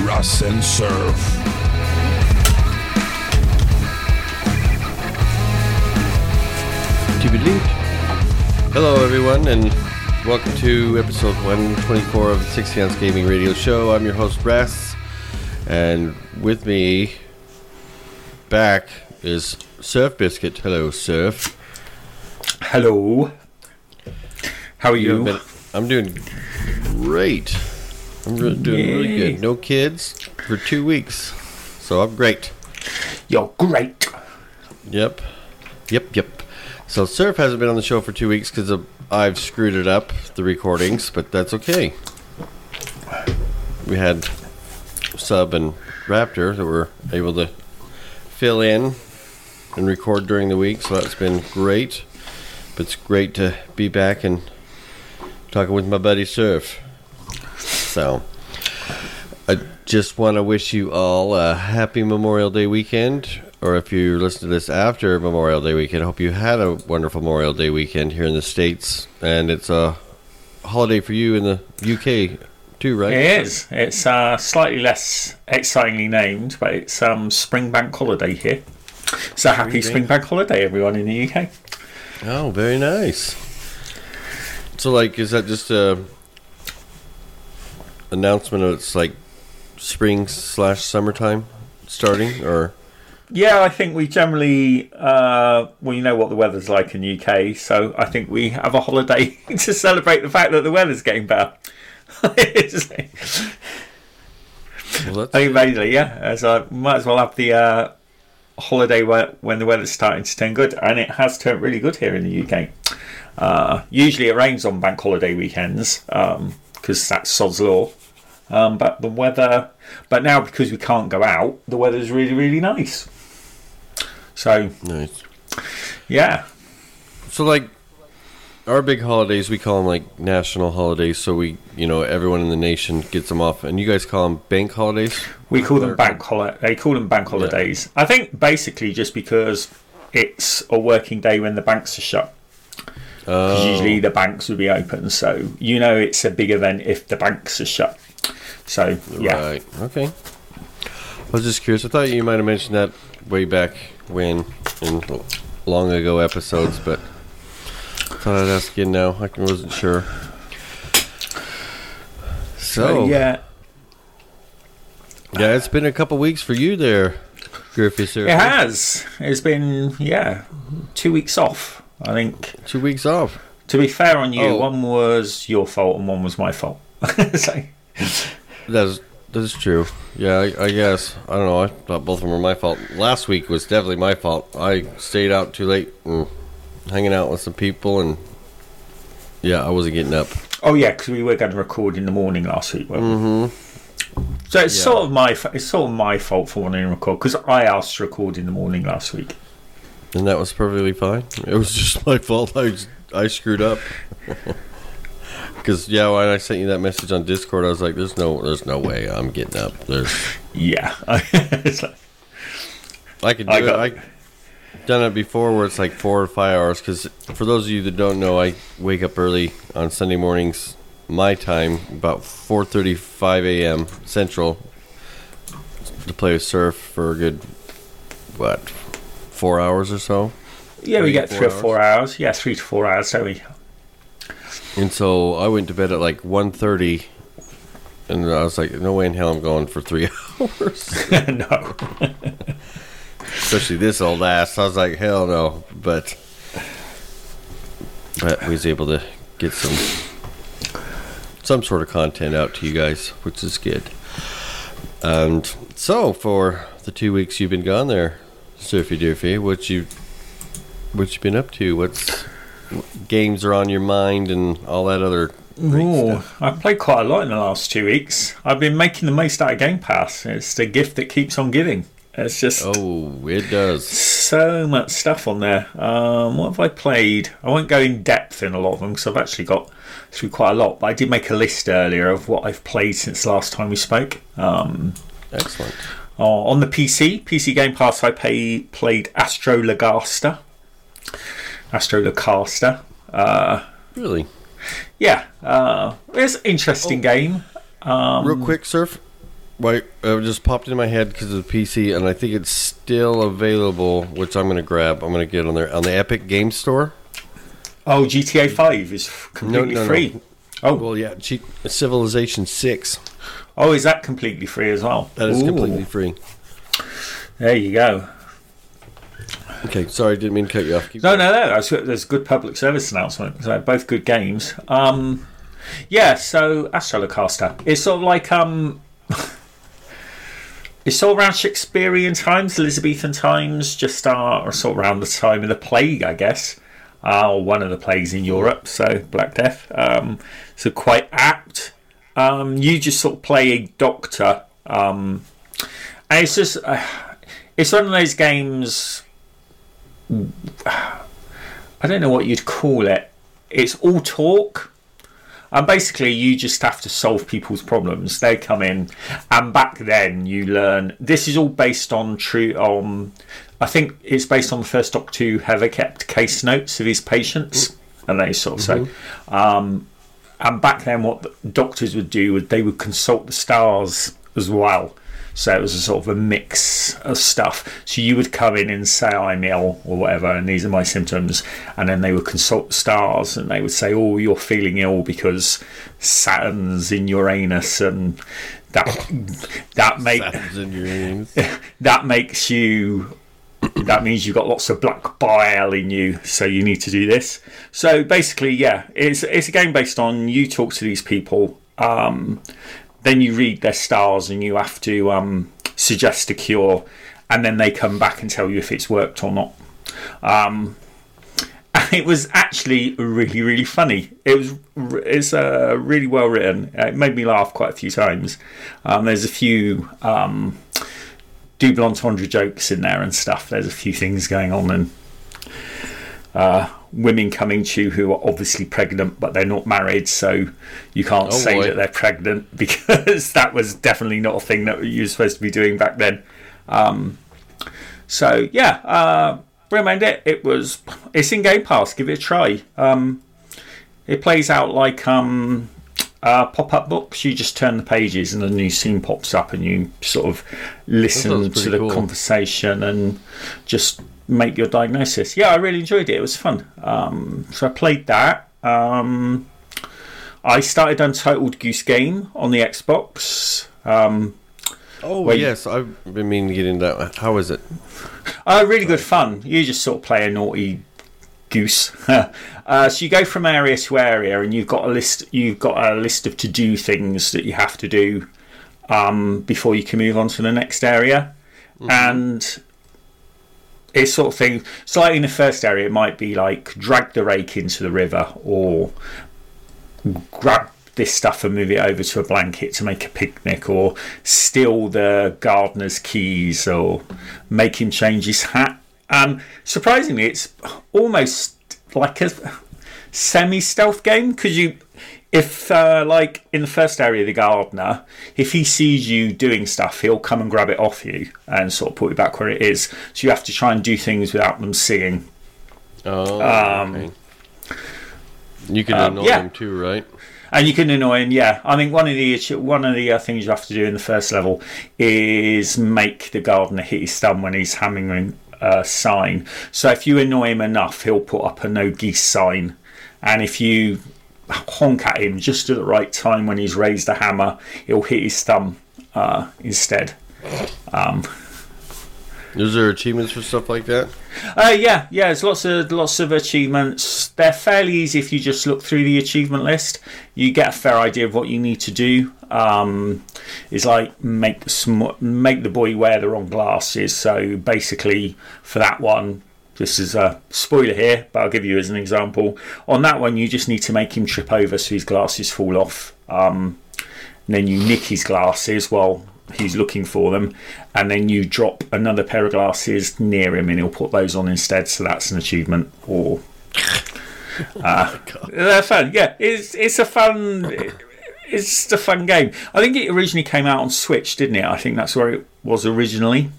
Russ and Surf. Hello, everyone, and welcome to episode 124 of the 60 Ounce Gaming Radio Show. I'm your host, Russ, and with me back is Surf Biscuit. Hello, Surf. Hello. How are You you? been- I'm doing great. I'm re- doing really good. No kids for two weeks, so I'm great. You're great. Yep. Yep, yep. So Surf hasn't been on the show for two weeks because I've screwed it up, the recordings, but that's okay. We had Sub and Raptor that were able to fill in and record during the week, so that's been great. But it's great to be back and talking with my buddy Surf. So, I just want to wish you all a happy Memorial Day weekend. Or if you listen to this after Memorial Day weekend, I hope you had a wonderful Memorial Day weekend here in the States. And it's a holiday for you in the UK too, right? It is. It's uh, slightly less excitingly named, but it's um, Spring Bank Holiday here. So happy Spring Spring Bank Holiday, everyone in the UK. Oh, very nice. So, like, is that just a announcement of it's like spring slash summertime starting, or Yeah, I think we generally, uh, well, you know what the weather's like in UK, so I think we have a holiday to celebrate the fact that the weather's getting better. Well, I think basically, yeah, as I might as well have the uh, holiday when the weather's starting to turn good, and it has turned really good here in the UK. Uh, usually it rains on bank holiday weekends because that's sod's law. Um, but the weather, but now because we can't go out, the weather's really really nice. So nice. yeah, So, like, our big holidays, we call them like national holidays. So we, you know, everyone in the nation gets them off, and you guys call them bank holidays. we call them bank holiday. They call them bank holidays. I think basically just because it's a working day when the banks are shut. Oh, usually the banks would be open. So you know it's a big event if the banks are shut. So yeah, Right. Okay. I was just curious. I thought you might have mentioned that way back when in long ago episodes, but thought I'd ask you now. I wasn't sure. So yeah, yeah, it's been a couple weeks for you there, Griffey. Sir. it has. It's been yeah, two weeks off. I think. Two weeks off. To be fair on you, Oh. one was your fault and one was my fault. so, That's that's true. Yeah, I, I guess. I don't know. I thought both of them were my fault. Last week was definitely my fault. I stayed out too late and hanging out with some people, and yeah, I wasn't getting up. oh yeah, because we were going to record in the morning last week. weren't we? Mm-hmm. So it's Yeah. sort of my it's sort of my fault for wanting to record because I asked to record in the morning last week. And that was perfectly fine. It was just my fault. I I screwed up. Because yeah, when I sent you that message on Discord, I was like, "There's no, there's no way I'm getting up. There's, Yeah, I could do I it. got- I done it before where it's like four or five hours. Because for those of you that don't know, I wake up early on Sunday mornings, my time, about 4:35 a.m. Central, to play surf for a good what four hours or so. Yeah, we get three or four hours. Yeah, three to four hours, don't we? And so I went to bed at like 1.30 and I was like, no way in hell I'm going for three hours. no. Especially this old ass. I was like, hell no. But but we was able to get some some sort of content out to you guys, which is good. And so for the two weeks you've been gone there, Surfy Doofy, what you what you been up to? What's what games are on your mind and all that other Ooh. I've played quite a lot in the last two weeks. I've been making the most out of Game Pass. It's the gift that keeps on giving. It's just Oh, it does. so much stuff on there. Um, what have I played? I won't go in depth in a lot of them because I've actually got through quite a lot. But I did make a list earlier of what I've played since last time we spoke. Um, Excellent. Oh, on the PC, PC Game Pass, I pay, played Astrologaster. Astro Lagaster. Uh, Really? yeah, uh, it's an interesting Oh. game. Um, Real quick, Surf. Wait, it just popped into my head because of the PC, and I think it's still available, which I'm going to grab. I'm going to get on there on the Epic Game Store. Oh, GTA Five is completely no, no. free. Oh, Well, yeah, cheap, Civilization Six. Oh, is that completely free as well? That is Ooh, completely free. There you go. Okay, sorry, didn't mean to cut you off. Keep No, no, no. That's. There's a good public service announcement. So both good games. Um, yeah. So Astrologaster. It's sort of like um, it's sort of around Shakespearean times, Elizabethan times, just uh, sort of around the time of the plague, I guess. Uh, or one of the plagues in Europe. So Black Death. Um, so quite apt. Um, you just sort of play a doctor. Um, and it's just, uh, it's one of those games. I don't know what you'd call it. It's all talk. And basically, you just have to solve people's problems. They come in, and back then you learn. This is all based on true. Um, I think it's based on the first doctor who ever kept case notes of his patients, and they sort of say. Um, and back then, what the doctors would do was they would consult the stars as well. So it was a sort of a mix of stuff. So you would come in and say, I'm ill or whatever, and these are my symptoms. And then they would consult the stars and they would say, Oh, you're feeling ill because Saturn's in Uranus and that that make Saturn's in your names. that makes you that means you've got lots of black bile in you so you need to do this. So basically yeah it's it's a game based on you talk to these people um, then you read their stars and you have to um, suggest a cure and then they come back and tell you if it's worked or not. Um, and it was actually really really funny. It was it's uh, really well written. It made me laugh quite a few times. Um, there's a few um, double entendre jokes in there and stuff. There's a few things going on, and uh, women coming to you who are obviously pregnant, but they're not married, so you can't Oh, say boy. that they're pregnant because that was definitely not a thing that you were supposed to be doing back then. Um, so yeah, uh, recommend it. It was it's in Game Pass. Give it a try. Um, it plays out like um, uh, pop-up books. You just turn the pages and a new scene pops up, and you sort of listen to the cool. conversation and just make your diagnosis. Yeah, I really enjoyed it. It was fun. Um, so I played that. Um, I started Untitled Goose Game on the Xbox. Um, Oh yes, I've been meaning to get into that. How is it? Uh, really good fun. You just sort of play a naughty goose. uh, so you go from area to area, and you've got a list. You've got a list of to do things that you have to do um, before you can move on to the next area, and it's sort of thing. So, like in the first area, it might be like drag the rake into the river, or grab this stuff and move it over to a blanket to make a picnic, or steal the gardener's keys, or make him change his hat. Um, surprisingly, it's almost like a semi-stealth game because you, if uh, like in the first area, the gardener, if he sees you doing stuff, he'll come and grab it off you and sort of put it back where it is. So you have to try and do things without them seeing. Oh, Um, okay. You can um, annoy yeah. him too, right? And you can annoy him, yeah. I think one of the one of the uh, things you have to do in the first level is make the gardener hit his thumb when he's hammering a sign. So if you annoy him enough, he'll put up a no geese sign, and if you honk at him just at the right time when he's raised the hammer, he'll hit his thumb uh, instead. Is there achievements for stuff like that? Uh, yeah, yeah. There's lots of lots of achievements. They're fairly easy if you just look through the achievement list. You get a fair idea of what you need to do. Um, it's like make the make the boy wear the wrong glasses. So basically, for that one, this is a spoiler here, but I'll give you as an example. On that one, you just need to make him trip over so his glasses fall off. Um, and then you nick his glasses while he's looking for them, and then you drop another pair of glasses near him, and he'll put those on instead. So that's an achievement. Or uh, they're fun. Yeah, it's it's a fun. It's a fun game. I think it originally came out on Switch, didn't it? I think that's where it was originally.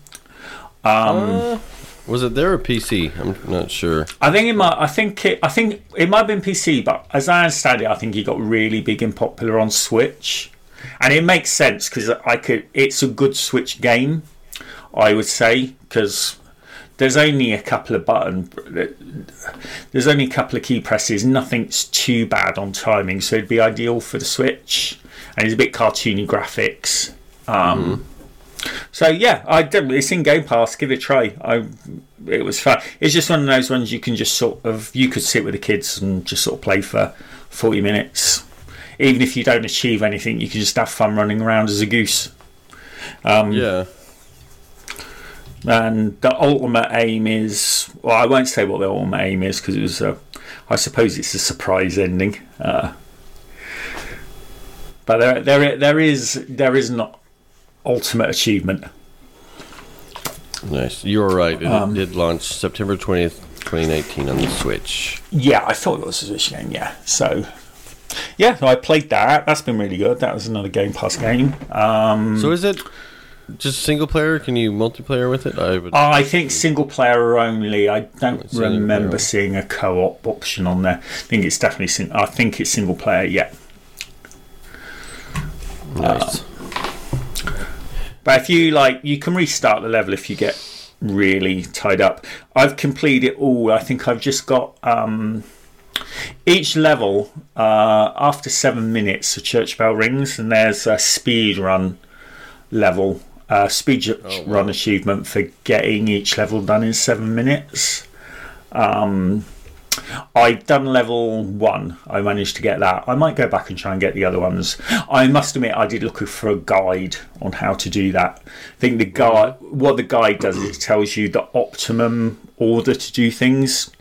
Um, Was it there or PC? I'm not sure. I think it might. I think it. I think it might have been PC, but as I understand it, I think he got really big and popular on Switch, and it makes sense because I could. It's a good Switch game, I would say, because there's only a couple of button. There's only a couple of key presses. Nothing's too bad on timing, so it'd be ideal for the Switch. And it's a bit cartoony graphics. Um, So yeah, I. It's in Game Pass. Give it a try. I. It was fun. It's just one of those ones you can just sort of you could sit with the kids and just sort of play for forty minutes. Even if you don't achieve anything, you can just have fun running around as a goose. Um, Yeah. and the ultimate aim is well i won't say what the ultimate aim is because it was a, i suppose it's a surprise ending uh, but there, there there is there is not ultimate achievement Nice. You were right. It Um, did launch September 20th, 2019 on the Switch. yeah i thought it was a Switch game yeah so yeah so i played that that's been really good that was another game pass game um, So is it just single player? Can you multiplayer with it? I would. I think single player only. I don't remember seeing a co-op option on there. I think it's definitely. Sing- I think it's single player. Yeah, nice. But if you like, you can restart the level if you get really tied up. I've completed it all. I think I've just got um, each level uh, after seven minutes. A church bell rings, and there's a speed run level, uh, speed Oh, run wow. achievement for getting each level done in seven minutes. Um, I've done level one. I managed to get that. I might go back and try and get the other ones. I must admit, I did look for a guide on how to do that. I think the guide, what the guide does is it tells you the optimum order to do things.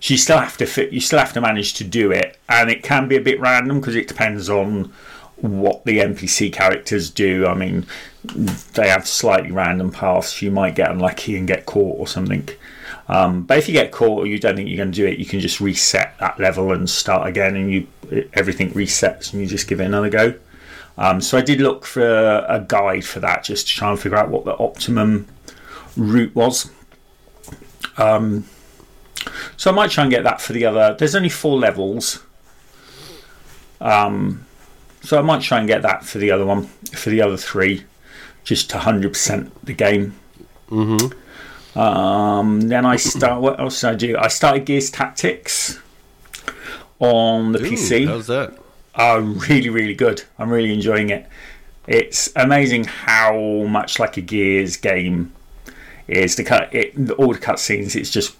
So you still have to fit. You still have to manage to do it, and it can be a bit random because it depends on what the NPC characters do. I mean, they have slightly random paths. You might get unlucky and get caught or something. Um, but if you get caught or you don't think you're going to do it, you can just reset that level and start again, and you everything resets and you just give it another go. Um, so I did look for a guide for that, just to try and figure out what the optimum route was. Um, so I might try and get that for the other. There's only four levels. Um, so I might try and get that for the other one, for the other three, just to hundred percent the game. Mm-hmm. Um, then I start. What else did I do? I started Gears Tactics on the PC. How's that? are really, really good. I'm really enjoying it. It's amazing how much like a Gears game is. The cut, it, all the cutscenes. It's just,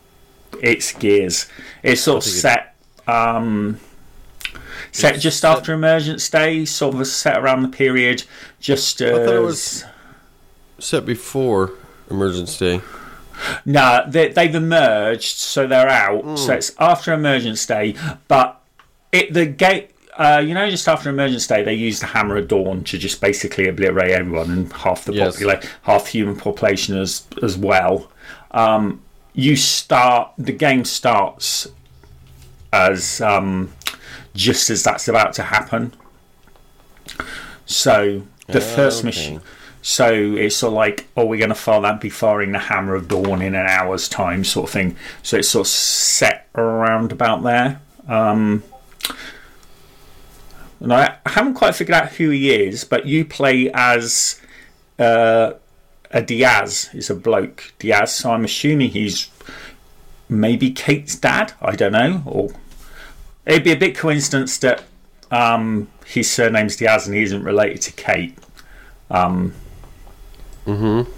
it's Gears. It's sort of set, um, set It's just after Emergence Day. Sort of set around the period. Just as, thought it was- Set before Emergence Day. No, they, they've emerged, so they're out. So it's after Emergence Day, but it the gate. Uh, you know, just after Emergence Day, they used the Hammer of Dawn to just basically obliterate everyone and half the Yes. popula- half the human population as as well. Um, you start the game starts as um, just as that's about to happen. So the Ah, first okay. mission. So it's sort of like, oh, we're going to fire that, be firing the Hammer of Dawn in an hour's time, sort of thing. So it's sort of set around about there. Um, and I haven't quite figured out who he is, but you play as uh, a Diaz. He's a bloke, Diaz. So I'm assuming he's maybe Kate's dad. I don't know. Or it'd be a bit coincidence that um, his surname's Diaz and he isn't related to Kate. Um, Mm-hmm.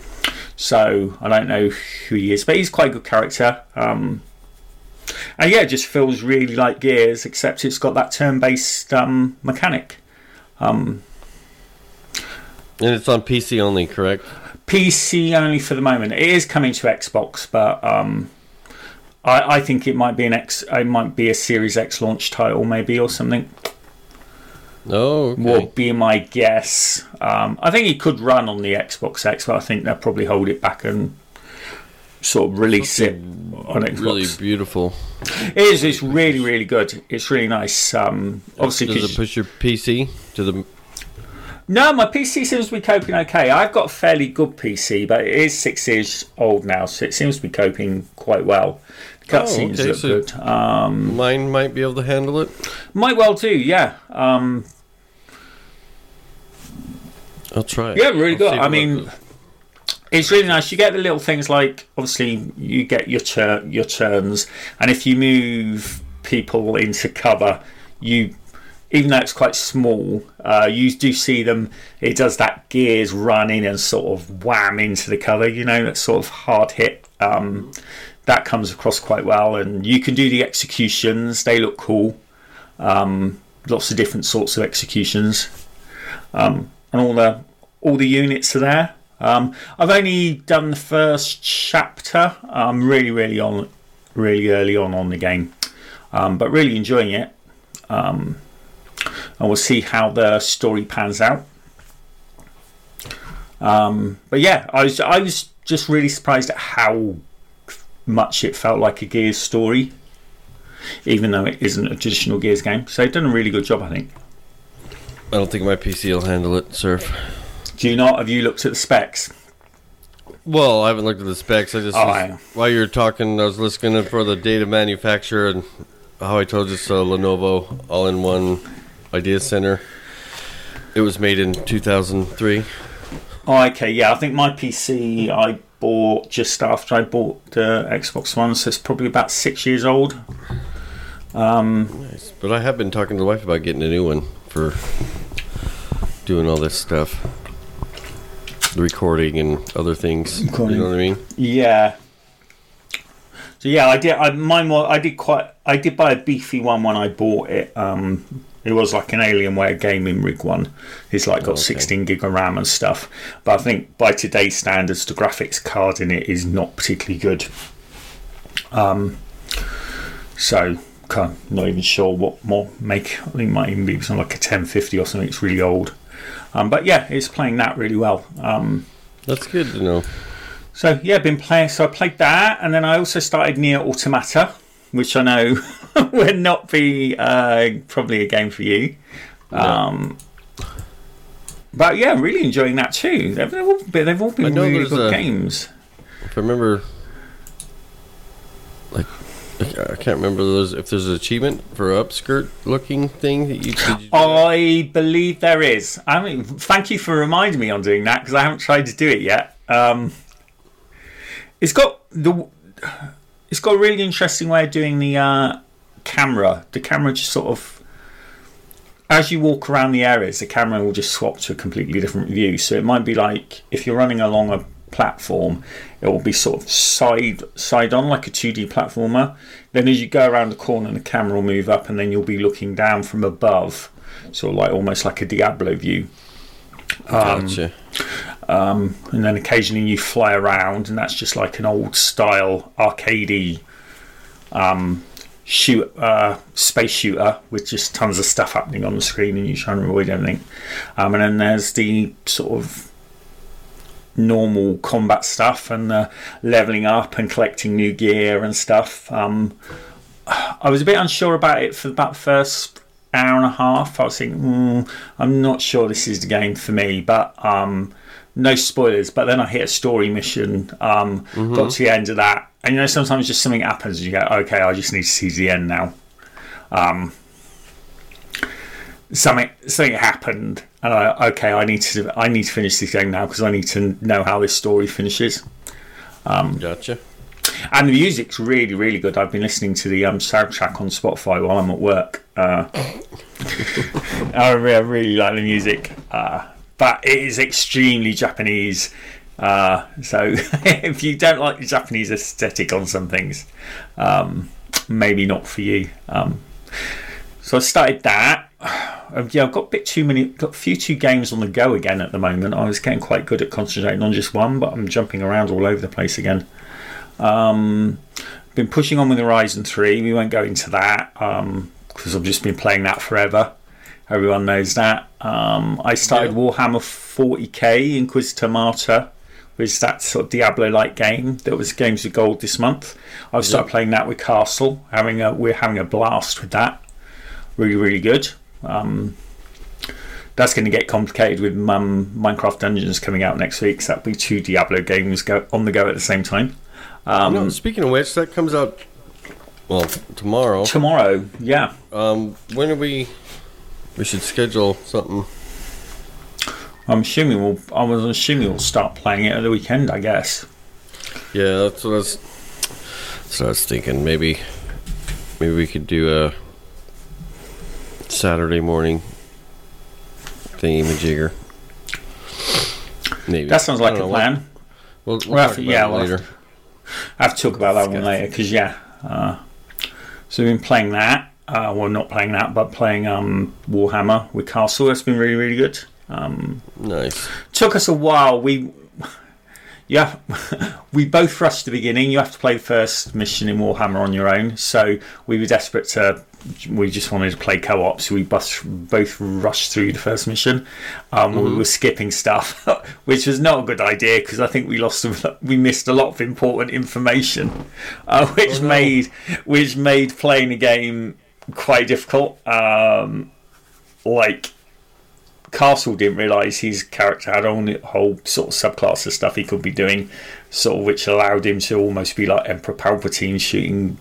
so I don't know who he is, but he's quite a good character. Um, and yeah, it just feels really like Gears, except it's got that turn-based um, mechanic. Um, And it's on PC only, correct? PC only for the moment. It is coming to Xbox, but um, I, I think it might be an X. It might be a Series X launch title, maybe or something. Oh, okay. Would be my guess. Um, I think it could run on the Xbox X, but I think they'll probably hold it back and sort of release it on Xbox. really beautiful. It is. It's really, really good. It's really nice. Um, obviously, Does it push your PC to the? No, my PC seems to be coping okay. I've got a fairly good PC, but it is six years old now, so it seems to be coping quite well. The Oh, cutscenes okay, look so- good. Um, Mine might be able to handle it. might well do, yeah. Um, I'll try it. Yeah, really I'll good. I mean, it's really nice. You get the little things like obviously you get your your turns, and if you move people into cover, you even though it's quite small, uh, you do see them. It does that gears run in and sort of wham into the cover. You know that sort of hard hit. Um, that comes across quite well, and you can do the executions. They look cool. Um, lots of different sorts of executions and all the all the units are there. Um, I've only done the first chapter. I'm really, really on, really early on on the game, um, but really enjoying it. Um, and we'll see how the story pans out. Um, but yeah, I was I was just really surprised at how much it felt like a Gears story, even though it isn't a traditional Gears game. So they've done a really good job, I think. I don't think my PC will handle it, Surf. Do you not? Have you looked at the specs? Well, I haven't looked at the specs. I just Oh, was- I- while you were talking, I was listening for the data manufacturer and how I told you so. Lenovo all-in-one idea center. It was made in 2003. Oh, okay, yeah. I think my PC I bought just after I bought the Xbox One, so it's probably about six years old. Um, Nice. But I have been talking to the wife about getting a new one for doing all this stuff, the recording and other things. Recording. You know what I mean? yeah. So yeah, I did. I mine was, I did quite. I did buy a beefy one when I bought it. Um, it was like an Alienware gaming rig one. It's like got Okay. 16 gig of RAM and stuff. But I think by today's standards, the graphics card in it is not particularly good. Um, so kind of not even sure what more make. I think it might even be something like a 1050 or something. It's really old. Um, but yeah, it's playing that really well. Um, That's good to know. so yeah, been playing. So I played that, and then I also started NieR Automata, which I know would not be uh, probably a game for you. Um, but yeah, really enjoying that too. They've, they've all been, they've all been really good a- games. If I remember, like, I can't remember those. If there's an achievement for a upskirt looking thing that you could. I believe there is. I mean, thank you for reminding me on doing that because I haven't tried to do it yet. Um, it's got the. It's got a really interesting way of doing the uh, camera. The camera just sort of, as you walk around the areas, the camera will just swap to a completely different view. So it might be like if you're running along a platform, it will be sort of side side on like a 2D platformer. Then as you go around the corner, the camera will move up, and then you'll be looking down from above, sort of like almost like a Diablo view. Um, Gotcha. and then occasionally you fly around, and that's just like an old style arcadey um, shoot uh, space shooter with just tons of stuff happening on the screen, and you try and avoid everything. Um, and then there's the sort of normal combat stuff and the leveling up and collecting new gear and stuff. Um, I was a bit unsure about it for about first hour and a half. I was thinking, mm, I'm not sure this is the game for me, but um, no spoilers. But then I hit a story mission, um, got to the end of that, and you know sometimes just something happens, and you go, okay, I just need to see the end now. Um, something something happened, and I okay, I need to I need to finish this game now because I need to know how this story finishes. Gotcha. And the music's really, really good. I've been listening to the um, soundtrack on Spotify while I'm at work. Uh, I re- I really like the music, uh, but it is extremely Japanese. Uh, so if you don't like the Japanese aesthetic on some things, um, maybe not for you. Um, so I started that. Uh, yeah, I've got a bit too many, got a few two games on the go again at the moment. I was getting quite good at concentrating on just one, but I'm jumping around all over the place again. Um, been pushing on with Horizon 3. We won't go into that because I've just been playing that forever. Everyone knows that. Um, I started Yeah. Warhammer 40k Inquisitor Martyr, which is that sort of Diablo-like game that was Games of Gold this month. I've started Yeah. playing that with Castle. Having a, we're having a blast with that. Really, really good. Um, that's going to get complicated with um, Minecraft Dungeons coming out next week. So that'll be two Diablo games go on the go at the same time. Um, no, speaking of which, that comes out well tomorrow. Tomorrow, yeah. Um, when are we? We should schedule something. I'm assuming we'll. I was assuming we'll start playing it at the weekend. I guess. Yeah, that's what I was. That's what I was thinking. Maybe, maybe we could do a Saturday morning thingy majigger. Maybe That sounds like a know. plan. We'll, we'll, We'll have talk to- about yeah, we'll have later. I have to talk about that one later because yeah. Uh, so we've been playing that. Uh, well, not playing that, but playing um, Warhammer with Castle. That's been really, really good. Um, Nice. took us a while. We, yeah, we both rushed the beginning. You have to play the first mission in Warhammer on your own. So we were desperate to. We just wanted to play co-op, so we bus, both rushed through the first mission. Um, We were skipping stuff, which was not a good idea because I think we lost, we missed a lot of important information, uh, which Oh, no. made which made playing the game quite difficult. Um, like Castle didn't realise his character had a whole- whole sort of subclass of stuff he could be doing, sort of which allowed him to almost be like Emperor Palpatine shooting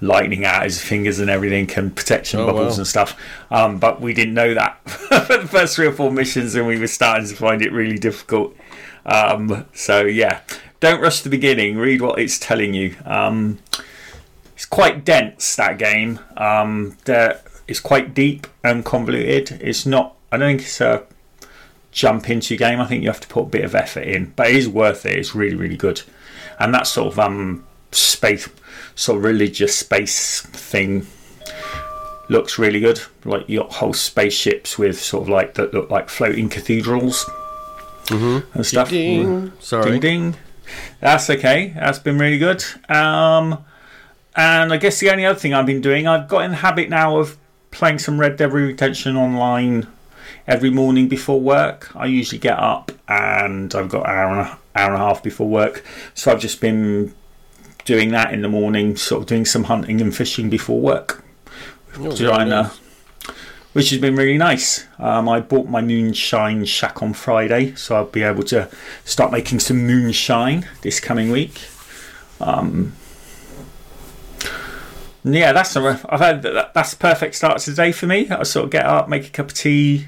lightning out his fingers and everything and protection Oh, bubbles wow. and stuff. Um, but we didn't know that for the first three or four missions, and we were starting to find it really difficult. Um, so yeah, don't rush the beginning. Read what it's telling you. Um, it's quite dense that game. Um, there, it's quite deep and convoluted. It's not. I don't think it's a jump into your game. I think you have to put a bit of effort in, but it is worth it. It's really, really good. And that sort of um space, sort of religious space thing looks really good. Like you got whole spaceships with sort of like that look like floating cathedrals and stuff. Ding. Sorry. Ding ding. That's okay. That's been really good. Um, and I guess the only other thing I've been doing, I've got in the habit now of playing some Red Dead Redemption online every morning before work. I usually get up and I've got an hour and a, hour and a half before work, so I've just been doing that in the morning, sort of doing some hunting and fishing before work Oh, trying which has been really nice. Um, I bought my moonshine shack on Friday, so I'll be able to start making some moonshine this coming week. Um, yeah, that's a, I've had that, that's the perfect start to the day for me. I sort of get up, make a cup of tea,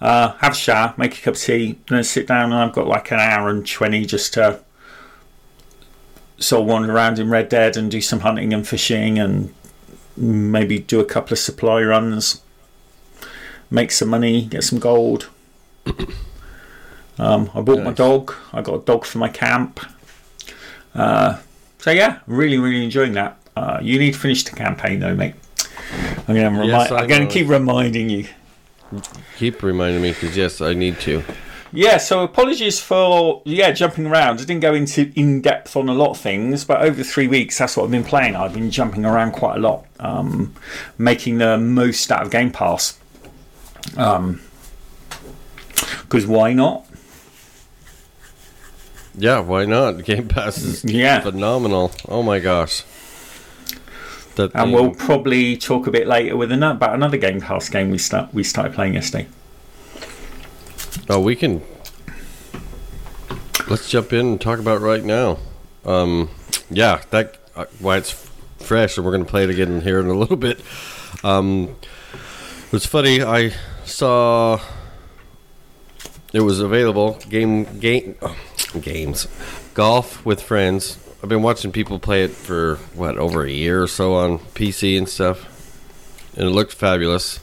uh, have a shower, make a cup of tea, and then sit down, and I've got like an hour and twenty just to sort of wander around in Red Dead and do some hunting and fishing and maybe do a couple of supply runs, make some money, get some gold. Um, I bought my dog. I got a dog for my camp. Uh, so yeah, really, really enjoying that. Uh, you need to finish the campaign though, mate. I'm going to remi- Yes, I I'm going know. to keep reminding you. Keep reminding me because yes, I need to. Yeah, so apologies for yeah jumping around. I didn't go into in depth on a lot of things, but over three weeks, that's what I've been playing. I've been jumping around quite a lot, um, making the most out of Game Pass. Um, because why not? Yeah, why not? Game Pass is Yeah. phenomenal. Oh my gosh. That And we'll probably talk a bit later with an, about another Game Pass game we start we started playing yesterday. Oh, we can. Let's jump in and talk about it right now. Um, yeah, that uh, why it's fresh, and we're gonna play it again here in a little bit. Um, it was funny. I saw it was available. Game game oh, games, golf with friends. I've been watching people play it for what over a year or so on PC and stuff, and it looked fabulous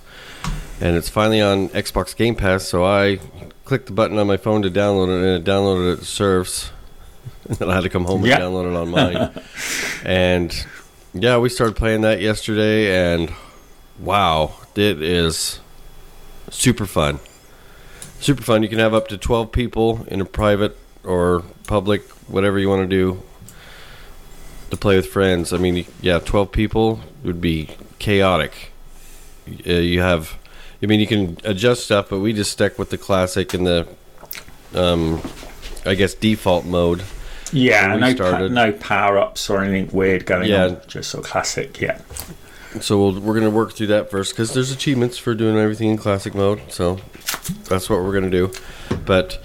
and it's finally on Xbox Game Pass. So I clicked the button on my phone to download it, and it downloaded it serves. And then I had to come home and Yeah. download it on mine. and yeah, we started playing that yesterday, and wow, it is super fun. Super fun. You can have up to twelve people in a private or public, whatever you want to do, to play with friends. I mean, yeah, twelve people would be chaotic. Uh, you have I mean, you can adjust stuff, but we just stuck with the classic and the, um, I guess default mode. Yeah, no pa- no power ups or anything weird going Yeah. on. Just sort of classic. Yeah, So we'll, we're gonna work through that first because there's achievements for doing everything in classic mode. So that's what we're gonna do. But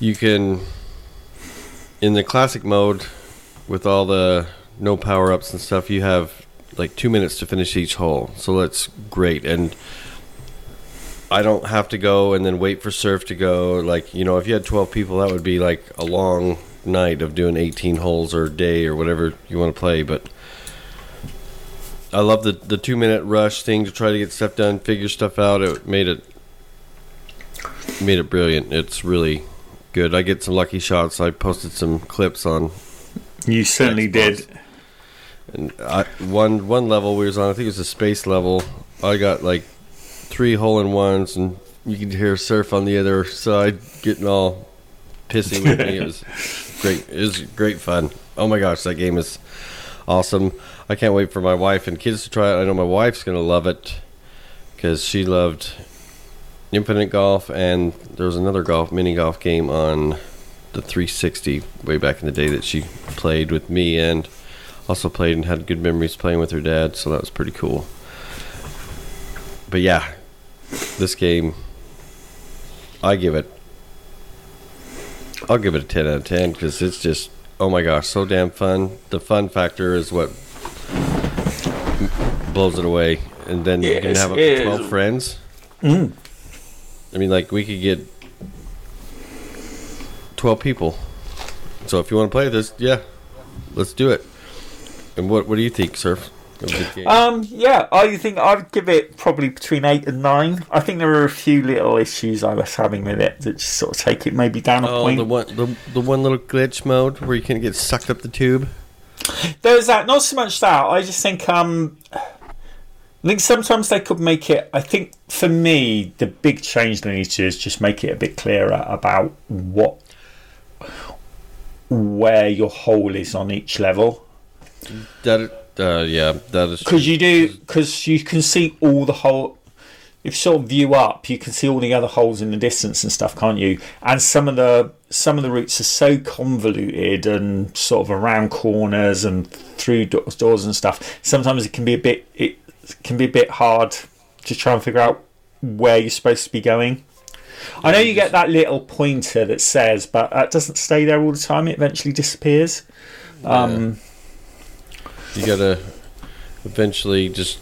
you can in the classic mode with all the no power ups and stuff. You have like two minutes to finish each hole. So that's great and. I don't have to go and then wait for surf to go. Like, you know, if you had 12 people, that would be like a long night of doing 18 holes or day or whatever you want to play. But I love the, the two minute rush thing to try to get stuff done, figure stuff out. It made it made it brilliant. It's really good. I get some lucky shots. I posted some clips on You certainly did. And I, one one level we was on, I think it was a space level. I got like three hole in ones, and you could hear surf on the other side getting all pissy with me. It was great. It was great fun. Oh my gosh, that game is awesome. I can't wait for my wife and kids to try it. I know my wife's gonna love it because she loved Infinite Golf, and there was another golf mini golf game on the 360 way back in the day that she played with me and also played and had good memories playing with her dad, so that was pretty cool. But yeah, this game, I give it, I'll give it a 10 out of 10 because it's just, oh my gosh, so damn fun. The fun factor is what blows it away. And then you can have up to 12 is. friends. Mm-hmm. I mean, like, we could get 12 people. So if you want to play this, yeah, let's do it. And what what do you think, Surf? of the game? Um, yeah, I think I'd give it probably between eight and nine. I think there are a few little issues I was having with it that just sort of take it maybe down a oh, point. the one the, the one little glitch mode where you can get sucked up the tube. There's that. Not so much that. I just think um, I think sometimes they could make it. I think for me, the big change they need to do is just make it a bit clearer about what where your hole is on each level. That uh, yeah, that is Because you do, because you can see all the hole. If you sort of view up, you can see all the other holes in the distance and stuff, can't you? And some of the some of the routes are so convoluted and sort of around corners and through do- doors and stuff. Sometimes it can be a bit it can be a bit hard to try and figure out where you're supposed to be going. I know you get that little pointer that says, but that doesn't stay there all the time. It eventually disappears. Um, you gotta eventually just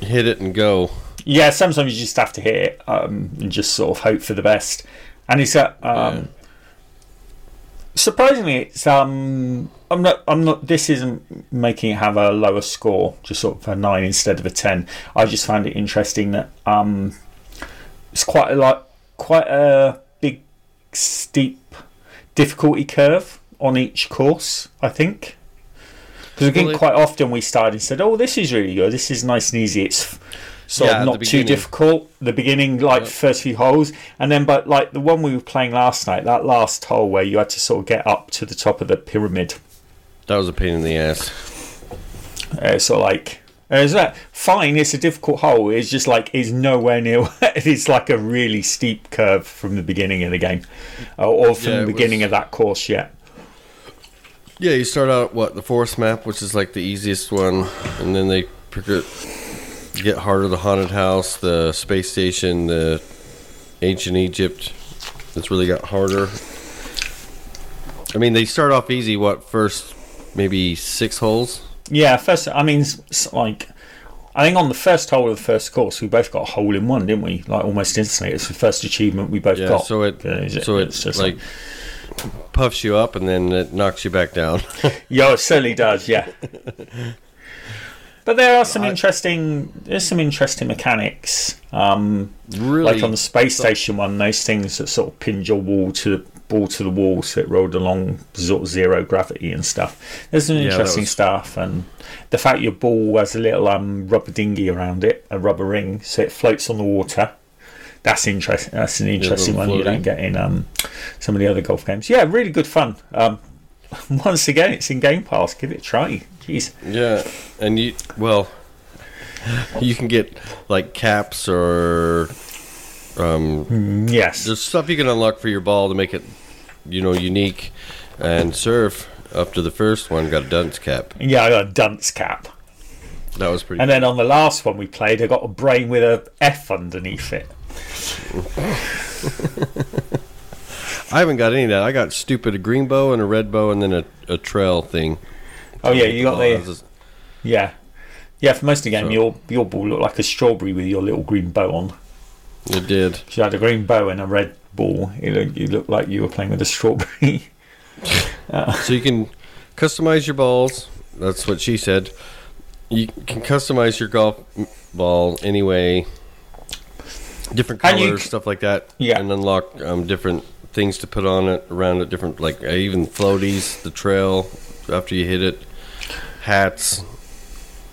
hit it and go. yeah, sometimes you just have to hit it um, and just sort of hope for the best. And it's uh, um, Yeah. surprisingly, it's um, I'm not, I'm not. This isn't making it have a lower score, just sort of a nine instead of a ten. I just found it interesting that um, it's quite a lot, quite a big, steep difficulty curve on each course. I think. Because again, Well, quite often we started and said, "Oh, this is really good. This is nice and easy. It's sort Yeah, of not too difficult." The beginning, like Yeah. first few holes, and then, but like the one we were playing last night, that last hole where you had to sort of get up to the top of the pyramid, That was a pain in the ass. uh, of like. Uh, Is that fine? It's a difficult hole. It's just like it's nowhere near. it's like a really steep curve from the beginning of the game, uh, or from Yeah, the beginning was- of that course. Yeah, Yeah, you start out what the forest map, which is like the easiest one, and then they get harder. The haunted house, the space station, the ancient Egypt. It's really got harder. I mean, they start off easy. What first, maybe six holes? Yeah. First, I mean, like. I think on the first hole of the first course, we both got a hole in one, didn't we? Like almost instantly. It's the first achievement we both Yeah. got. So it, it- so it's it's just like puffs you up and then it knocks you back down. Yeah, it certainly does. Yeah. But there are some interesting. There's some interesting mechanics. Um, really, like on the space station one, those things that sort of pin your wall to the ball to the wall, so it rolled along sort of zero gravity and stuff. There's some Yeah, interesting was- stuff, and the fact your ball has a little um, rubber dinghy around it, a rubber ring, so it floats on the water. That's interesting. That's an interesting one little you don't get in um, some of the other golf games. Yeah, really good fun. Um, once again, it's in Game Pass. Give it a try. Jeez. Yeah, and you well, you can get like caps or um, Yes. there's stuff you can unlock for your ball to make it, you know, unique. And surf up to the first one got a dunce cap. Yeah, I got a dunce cap. That was pretty. And then on the last one we played, I got a brain with a F underneath it. I haven't got any of that. I got stupid a green bow and a red bow and then a, a trail thing. Oh yeah, you got Oh, the yeah, yeah. For most of the game, So- your your ball looked like a strawberry with your little green bow on. It did. She had a green bow and a red ball, it looked, you like you were playing with a strawberry. So you can customize your balls. That's what she said. You can customize your golf ball anyway. Different you colors, stuff like that. Yeah. And unlock um, different things to put on it, around it, different, like uh, even floaties, the trail after you hit it, hats.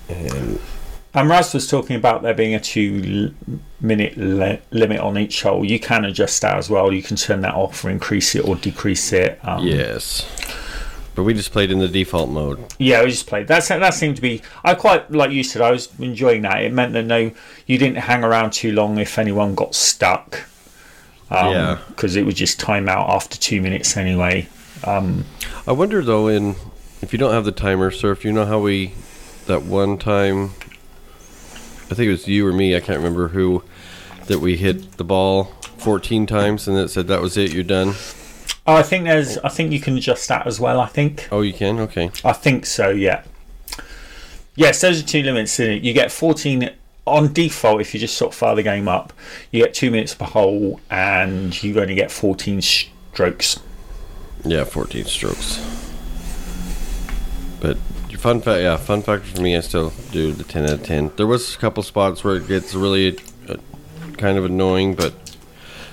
And And Raz was talking about there being a two minute li- limit on each hole. You can adjust that as well. You can turn that off or increase it or decrease it. Um, yes. But we just played in the default mode. Yeah, we just played. That's that seemed to be. I quite like you said. I was enjoying that. It meant that no, you didn't hang around too long if anyone got stuck. Um, Yeah. because it was just time out after two minutes anyway. Um, I wonder though, in if you don't have the timer, Sir, if you know how we that one time, I think it was you or me, I can't remember who, that we hit the ball 14 times and it said that was it, you're done. oh, I think there's. I think you can adjust that as well. I think. Oh, you can. Okay. I think so. Yeah. Yes, those are two limits. In it. You get fourteen on default if you just sort of fire the game up. You get two minutes per hole, and you only get fourteen strokes. Yeah, 14 strokes. But fun fact, yeah, fun factor for me, I still do the 10 out of 10. There was a couple spots where it gets really uh, kind of annoying, but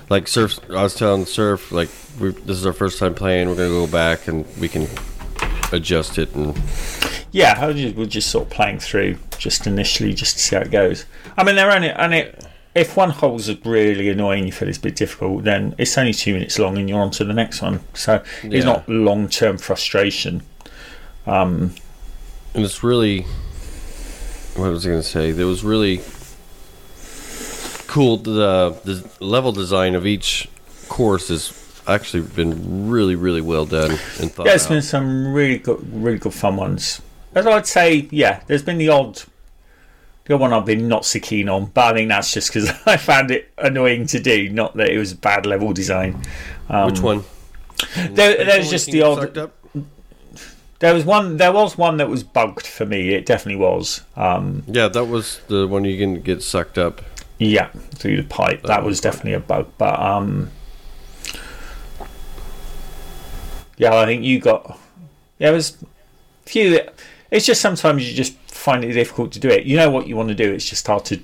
like surf, I was telling surf like we this is our first time playing. We're gonna go back and we can adjust it and Yeah, I just, we're just sort of playing through just initially just to see how it goes. I mean, they're only and it. If one hole's really annoying, you feel it's a bit difficult, then it's only two minutes long and you're on to the next one. So Yeah. it's not long term frustration. Um, and it's really what was I gonna say? There was really cool. The the level design of each course has actually been really really well done and thought yeah, it's out. been some really good, really good fun ones. As I'd say, yeah, there's been the odd, the odd one I've been not so keen on, but I think that's just because I found it annoying to do, not that it was bad level design. Um, Which one? There, there's just the odd. There was one. There was one that was bugged for me. It definitely was. Um, Yeah, that was the one you can get sucked up. yeah, through the pipe. That, That was definitely a bug. But um, yeah, I think you got. Yeah, it was few. It's just sometimes you just find it difficult to do it. You know what you want to do. It's just hard to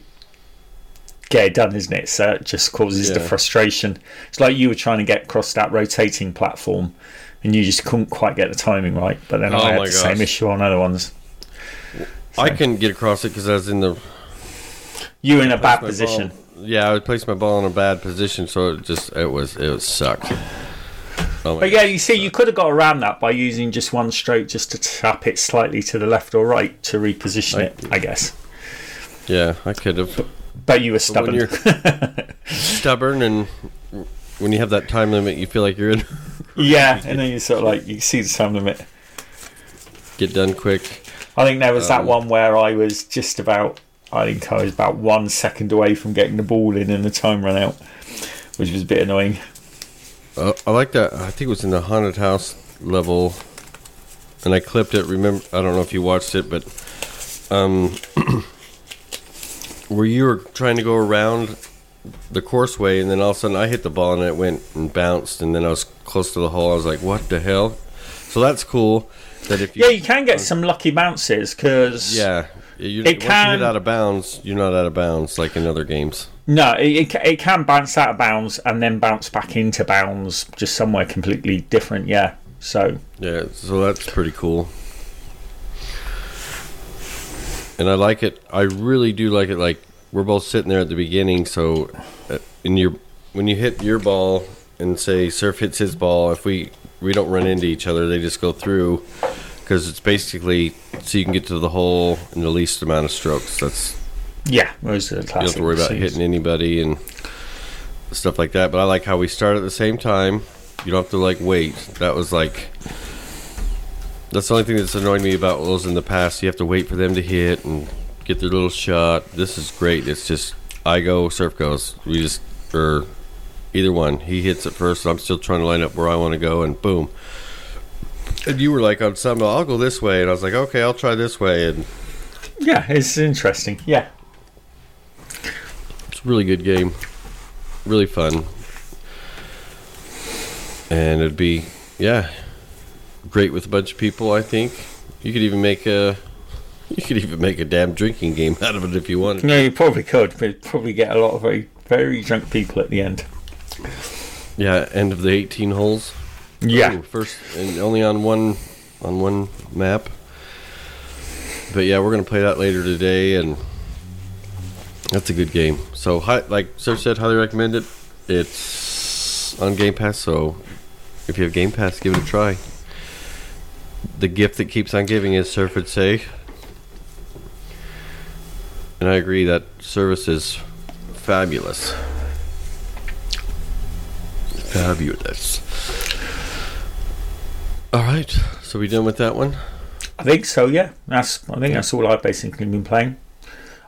get it done, isn't it? So it just causes the frustration. It's like you were trying to get across that rotating platform, and you just couldn't quite get the timing right. But then Oh I had the same issue on other ones. I couldn't get across it because I was in the You were in a bad position. ball- yeah, I placed my ball in a bad position, so it just it was it was sucked. Oh But yeah, you see, you could have got around that by using just one stroke just to tap it slightly to the left or right to reposition I- it, I guess. yeah, I could have. But you were stubborn. stubborn and when you have that time limit, you feel like you're in yeah, and then you sort of like, you see the time limit. get done quick. I think there was that Um, one where I was just about, I think I was about one second away from getting the ball in and the time ran out, which was a bit annoying. Uh, I like that. I think it was in the haunted house level, and I clipped it. Remember, I don't know if you watched it, but um, where you were trying to go around the courseway, and then all of a sudden I hit the ball and it went and bounced, and then I was close to the hole. I was like, "What the hell?" So that's cool. That if you Yeah, you can get some lucky bounces because yeah, you, It once you can- out of bounds, you're not out of bounds like in other games. No, it, it, it can bounce out of bounds and then bounce back into bounds, just somewhere completely different. Yeah. So Yeah, so that's pretty cool. And I like it. I really do like it. Like we're both sitting there at the beginning, so uh, in your when you hit your ball and say Surf hits his ball, if we we don't run into each other, they just go through because it's basically so you can get to the hole in the least amount of strokes. That's yeah, those are the classic. you don't have to worry about hitting anybody and stuff like that. But I like how we start at the same time. You don't have to like wait. That was like that's the only thing that's annoyed me about those in the past. You have to wait for them to hit and get their little shot. This is great. It's just I go, Surf goes. We just or either one. He hits it first. I'm still trying to line up where I want to go, and boom. And you were like oh, on some. I'll go this way, and I was like, okay, I'll try this way, and Yeah, it's interesting. Yeah. it's a really good game, really fun, and it'd be yeah, great with a bunch of people. I think you could even make a. You could even make a damn drinking game out of it if you wanted. No, you probably could, but you'd probably get a lot of very, very drunk people at the end. Yeah, end of the 18 holes. Yeah. First and only on one on one map. But yeah, we're gonna play that later today, and that's a good game. So, like Sir said, highly recommend it. It's on Game Pass, so if you have Game Pass, give it a try. The gift that keeps on giving, as Surf would say. And I agree that service is fabulous. Fabulous. All right, so we done with that one? I think so. Yeah, that's. I think that's all I've basically been playing.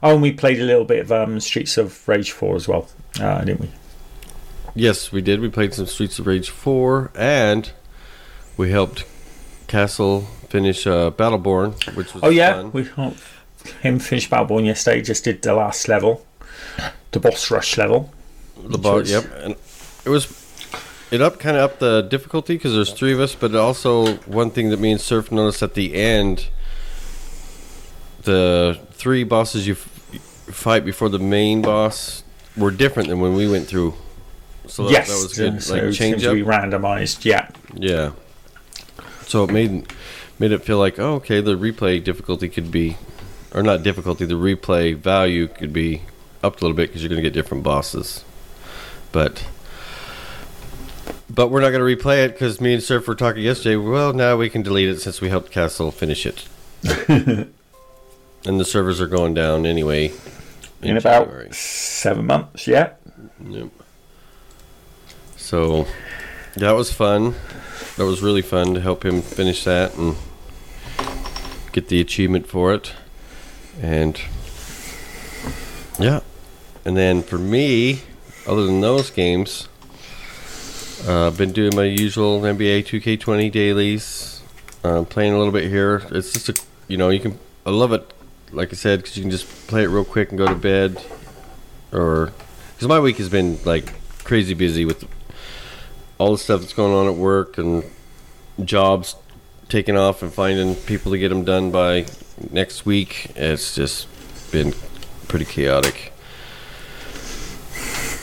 Oh, and we played a little bit of um, Streets of Rage Four as well, uh, didn't we? Yes, we did. We played some Streets of Rage 4, and we helped Castle finish uh, Battleborn, which was Oh yeah, fun. we helped him finish Battleborn yesterday. Just did the last level, the boss rush level. the bar, was- yep, and it was it up kind of up the difficulty because there's three of us, but also one thing that me and Surf noticed at the end, the three bosses you f- fight before the main boss were different than when we went through. So that, yes, that was good. so like change up. be randomized. Yeah, Yeah. So it made made it feel like, oh, okay, the replay difficulty could be, or not difficulty, the replay value could be upped a little bit because you're going to get different bosses. But but we're not going to replay it because me and Surf were talking yesterday. Well, now we can delete it since we helped Castle finish it. and the servers are going down anyway. in about January. seven months. Yeah, Yep. So that was fun. That was really fun to help him finish that and get the achievement for it. And yeah. And then for me, other than those games, uh, I've been doing my usual NBA 2K20 dailies. Uh, playing a little bit here. It's just a, you know, you can. I love it, like I said, because you can just play it real quick and go to bed, or because my week has been like crazy busy with all the stuff that's going on at work and jobs taking off and finding people to get them done by next week. It's just been pretty chaotic.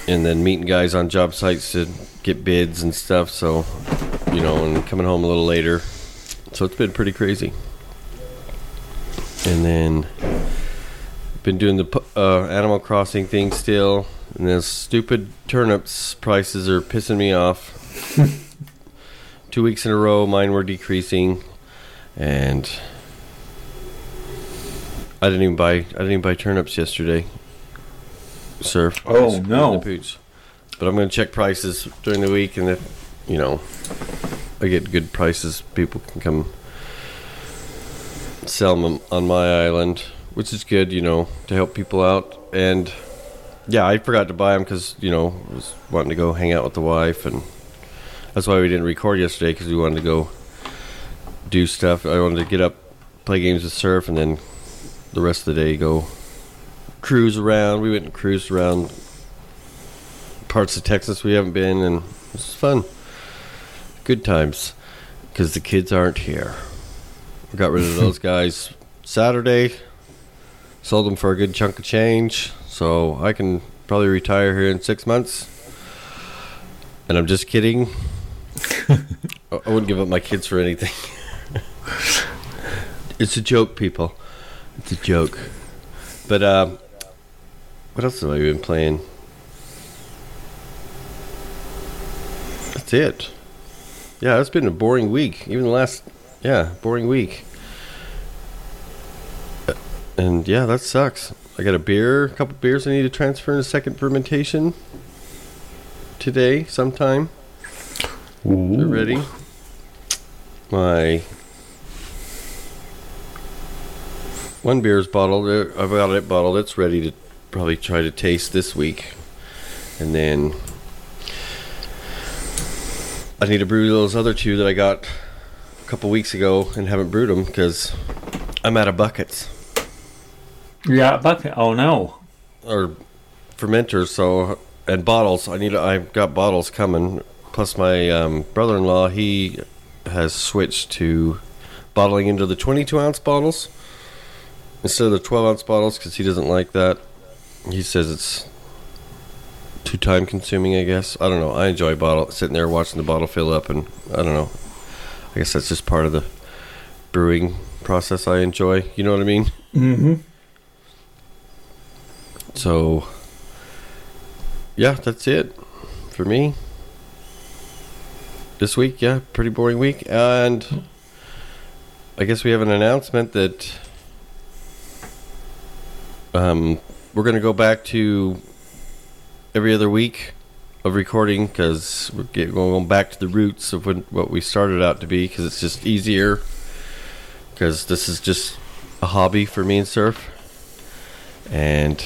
And then meeting guys on job sites to get bids and stuff. So, you know, and coming home a little later. So it's been pretty crazy. And then been doing the uh, Animal Crossing thing still, and those stupid turnips prices are pissing me off. Two weeks in a row, mine were decreasing, and I didn't even buy. I didn't even buy turnips yesterday. Surf. Oh, no. But I'm going to check prices during the week, and if you know, I get good prices, people can come sell them on my island, which is good, you know, to help people out. And yeah, I forgot to buy them because you know I was wanting to go hang out with the wife, and that's why we didn't record yesterday because we wanted to go do stuff. I wanted to get up, play games with Surf, and then the rest of the day go cruise around. We went and cruised around parts of Texas we haven't been, and it was fun. Good times because the kids aren't here. We got rid of those guys Saturday. Sold them for a good chunk of change, so I can probably retire here in six months. And I'm just kidding. I wouldn't give up my kids for anything. it's a joke, people. It's a joke. But um, what else have I been playing? That's it. Yeah, it's been a boring week. Even the last, yeah, boring week. Uh, And yeah, that sucks. I got a beer, a couple beers I need to transfer in a second fermentation today sometime. They're ready. My one beer is bottled. Uh, I've got it bottled. It's ready to probably try to taste this week, and then I need to brew those other two that I got a couple weeks ago and haven't brewed them because I'm out of buckets Yeah, bucket. Oh no. or fermenters. So and bottles. I need. I've got bottles coming. Plus, my um, brother-in-law he has switched to bottling into the 22 ounce bottles instead of the 12 ounce bottles because he doesn't like that. He says it's too time consuming. I guess I don't know. I enjoy bottle sitting there watching the bottle fill up, and I don't know. I guess that's just part of the brewing process. I enjoy. You know what I mean? Mm-hmm. So, yeah, that's it for me. This week, yeah, pretty boring week. And I guess we have an announcement that um, we're going to go back to every other week of recording because we're going back to the roots of when, what we started out to be because it's just easier. Because this is just a hobby for me and surf. And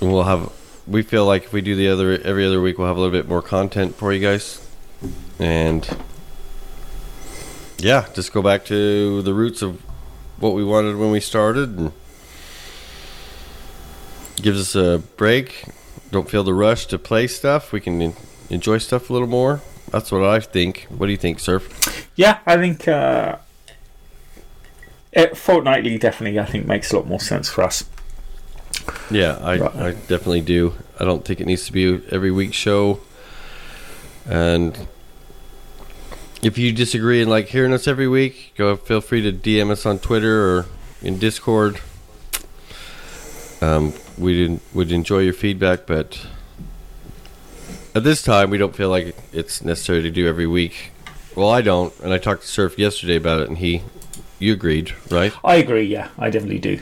we'll have we feel like if we do the other every other week we'll have a little bit more content for you guys and yeah just go back to the roots of what we wanted when we started and gives us a break don't feel the rush to play stuff we can enjoy stuff a little more that's what i think what do you think surf Yeah, I think uh, it, fortnightly definitely. I think makes a lot more sense for us. Yeah, I, Right. I definitely do. I don't think it needs to be every week show. And if you disagree and like hearing us every week, go feel free to DM us on Twitter or in Discord. Um, we would enjoy your feedback, but at this time, we don't feel like it's necessary to do every week. Well, I don't, and I talked to Surf yesterday about it, and he, you agreed, right? I agree. Yeah, I definitely do.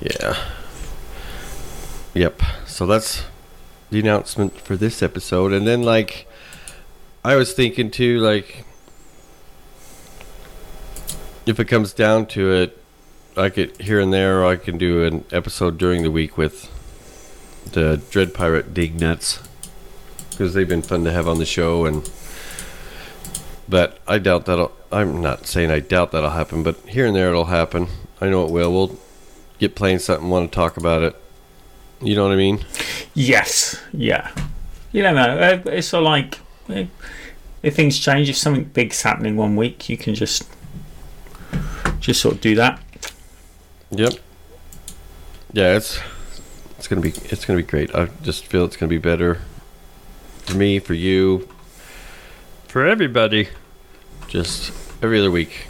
Yeah. Yep. So that's the announcement for this episode. And then, like, I was thinking too, like, if it comes down to it, I could here and there, I can do an episode during the week with the Dread Pirate Dig Nuts because they've been fun to have on the show. And but I doubt that'll. I'm not saying I doubt that'll happen, but here and there it'll happen. I know it will. We'll get playing something, want to talk about it. You know what I mean? Yes. Yeah. You know. uh, It's of like uh, if things change, if something big's happening one week, you can just just sort of do that. Yep. Yeah, it's it's gonna be it's gonna be great. I just feel it's gonna be better for me, for you, for everybody. Just every other week.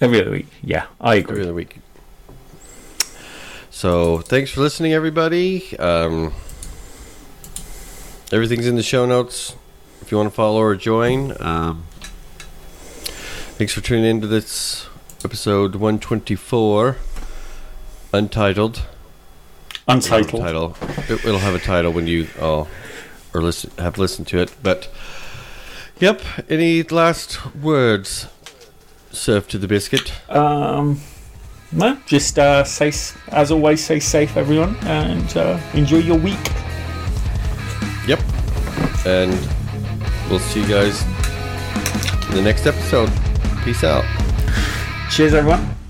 Every other week. Yeah, I agree. Every other week. So thanks for listening, everybody. Um, everything's in the show notes you want to follow or join. Um, thanks for tuning in to this episode 124, Untitled. Untitled. Title. It, it'll have a title when you all or listen have listened to it. But yep. Any last words? Surf to the biscuit. Um, no, just uh, say as always, stay safe, everyone, and uh, enjoy your week. Yep. And we'll see you guys in the next episode. Peace out. Cheers, everyone.